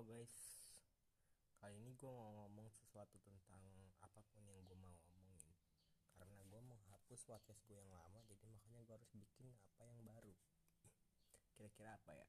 Halo guys. Kali ini gue mau ngomong sesuatu tentang apa pun yang gue mau ngomongin. Karena gue mau hapus podcast gue yang lama Jadi makanya gue harus bikin apa yang baru. Kira-kira apa ya?